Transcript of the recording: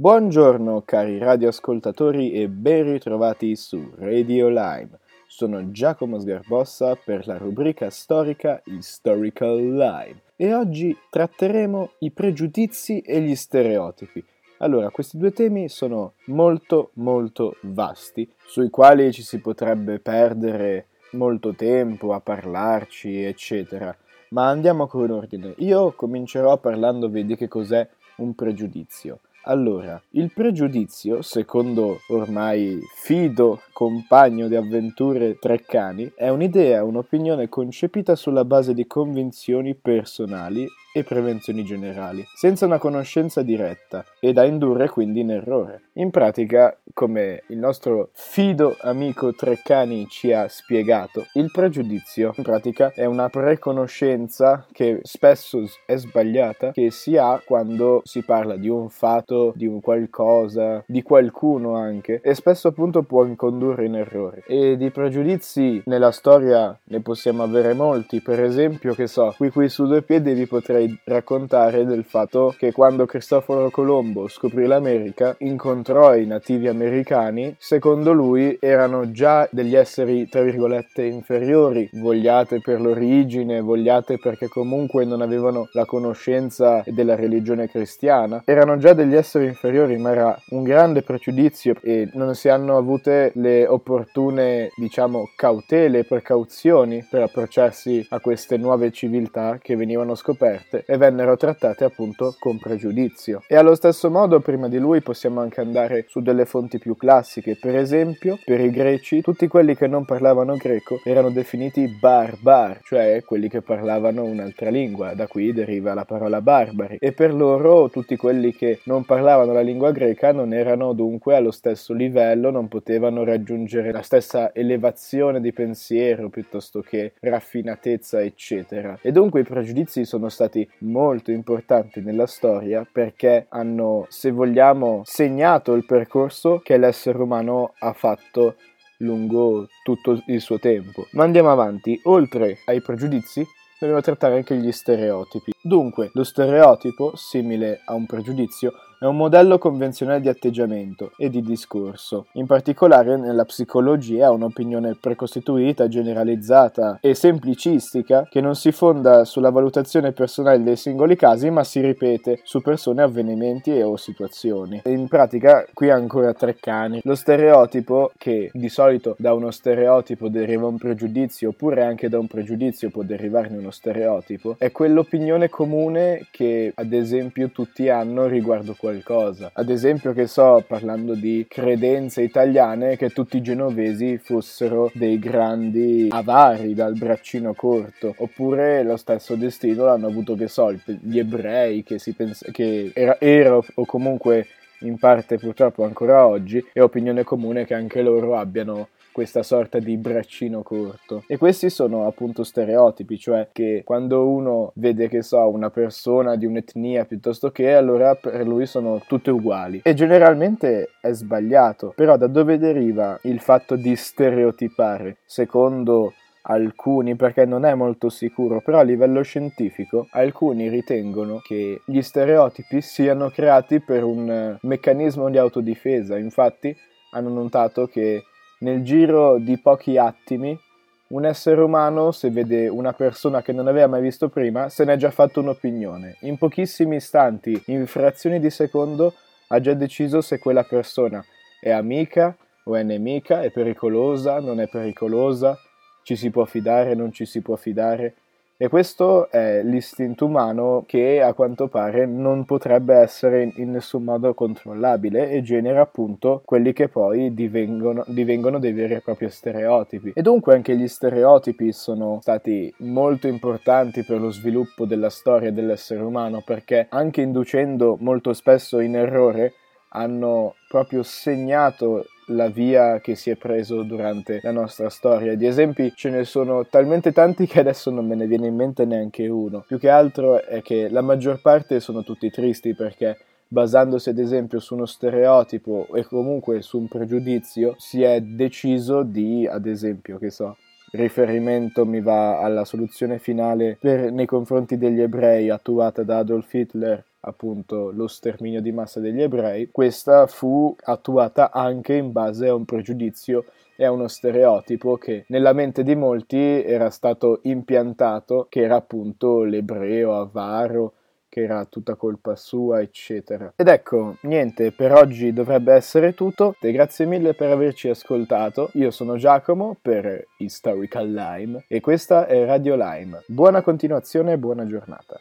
Buongiorno cari radioascoltatori e ben ritrovati su Radio Lime. Sono Giacomo Sgarbossa per la rubrica storica Historical Lime e oggi tratteremo i pregiudizi e gli stereotipi. Allora, questi due temi sono molto molto vasti, sui quali ci si potrebbe perdere molto tempo a parlarci, eccetera. Ma andiamo con ordine. Io comincerò parlandovi di che cos'è un pregiudizio. Allora, il pregiudizio, secondo ormai fido compagno di avventure Treccani, è un'idea, un'opinione concepita sulla base di convinzioni personali e prevenzioni generali, senza una conoscenza diretta e da indurre quindi in errore. In pratica, come il nostro fido amico Treccani ci ha spiegato, il pregiudizio in pratica è una preconoscenza che spesso è sbagliata che si ha quando si parla di un fatto, di un qualcosa, di qualcuno anche e spesso appunto può incondurre in errore. E di pregiudizi nella storia ne possiamo avere molti, per esempio, che so, qui qui su due piedi vi potrei raccontare del fatto che quando Cristoforo Colombo scoprì l'America incontrò i nativi americani, secondo lui erano già degli esseri tra virgolette inferiori, vogliate per l'origine, vogliate perché comunque non avevano la conoscenza della religione cristiana, erano già degli esseri inferiori, ma era un grande pregiudizio e non si hanno avute le opportune, diciamo, cautele, precauzioni per approcciarsi a queste nuove civiltà che venivano scoperte e vennero trattate appunto con pregiudizio. E allo stesso modo prima di lui possiamo anche andare su delle fonti più classiche, per esempio per i greci tutti quelli che non parlavano greco erano definiti barbar, cioè quelli che parlavano un'altra lingua, da qui deriva la parola barbari, e per loro tutti quelli che non parlavano la lingua greca non erano dunque allo stesso livello, non potevano raggiungere la stessa elevazione di pensiero piuttosto che raffinatezza, eccetera. E dunque i pregiudizi sono stati molto importanti nella storia perché hanno, se vogliamo, segnato il percorso che l'essere umano ha fatto lungo tutto il suo tempo. Ma andiamo avanti, oltre ai pregiudizi dobbiamo trattare anche gli stereotipi. Dunque, lo stereotipo, simile a un pregiudizio, è un modello convenzionale di atteggiamento e di discorso. In particolare nella psicologia è un'opinione precostituita, generalizzata e semplicistica che non si fonda sulla valutazione personale dei singoli casi ma si ripete su persone, avvenimenti e o situazioni. In pratica qui ancora tre cani. Lo stereotipo, che di solito da uno stereotipo deriva un pregiudizio oppure anche da un pregiudizio può derivarne uno stereotipo, è quell'opinione comune che ad esempio tutti hanno riguardo qualcosa. Ad esempio, che so, parlando di credenze italiane, che tutti i genovesi fossero dei grandi avari dal braccino corto, oppure lo stesso destino l'hanno avuto, che so, gli ebrei che si pensa che era, era o comunque in parte purtroppo ancora oggi, è opinione comune che anche loro abbiano questa sorta di braccino corto. E questi sono appunto stereotipi, cioè che quando uno vede che so una persona di un'etnia piuttosto che, allora per lui sono tutte uguali. E generalmente è sbagliato. Però da dove deriva il fatto di stereotipare? Secondo alcuni perché non è molto sicuro, però a livello scientifico alcuni ritengono che gli stereotipi siano creati per un meccanismo di autodifesa. Infatti hanno notato che nel giro di pochi attimi un essere umano, se vede una persona che non aveva mai visto prima, se n'è già fatto un'opinione. In pochissimi istanti, in frazioni di secondo, ha già deciso se quella persona è amica o è nemica, è pericolosa, non è pericolosa, ci si può fidare, non ci si può fidare. E questo è l'istinto umano che a quanto pare non potrebbe essere in nessun modo controllabile e genera appunto quelli che poi divengono, divengono, dei veri e propri stereotipi. E dunque anche gli stereotipi sono stati molto importanti per lo sviluppo della storia dell'essere umano perché anche inducendo molto spesso in errore hanno proprio segnato la via che si è preso durante la nostra storia. Di esempi ce ne sono talmente tanti che adesso non me ne viene in mente neanche uno. Più che altro è che la maggior parte sono tutti tristi perché basandosi ad esempio su uno stereotipo e comunque su un pregiudizio si è deciso di, ad esempio, che so, riferimento mi va alla soluzione finale per, nei confronti degli ebrei attuata da Adolf Hitler appunto lo sterminio di massa degli ebrei, questa fu attuata anche in base a un pregiudizio e a uno stereotipo che nella mente di molti era stato impiantato, che era appunto l'ebreo avaro, che era tutta colpa sua, eccetera. Ed ecco, niente, per oggi dovrebbe essere tutto. E grazie mille per averci ascoltato. Io sono Giacomo per Historical Lime e questa è Radio Lime. Buona continuazione e buona giornata.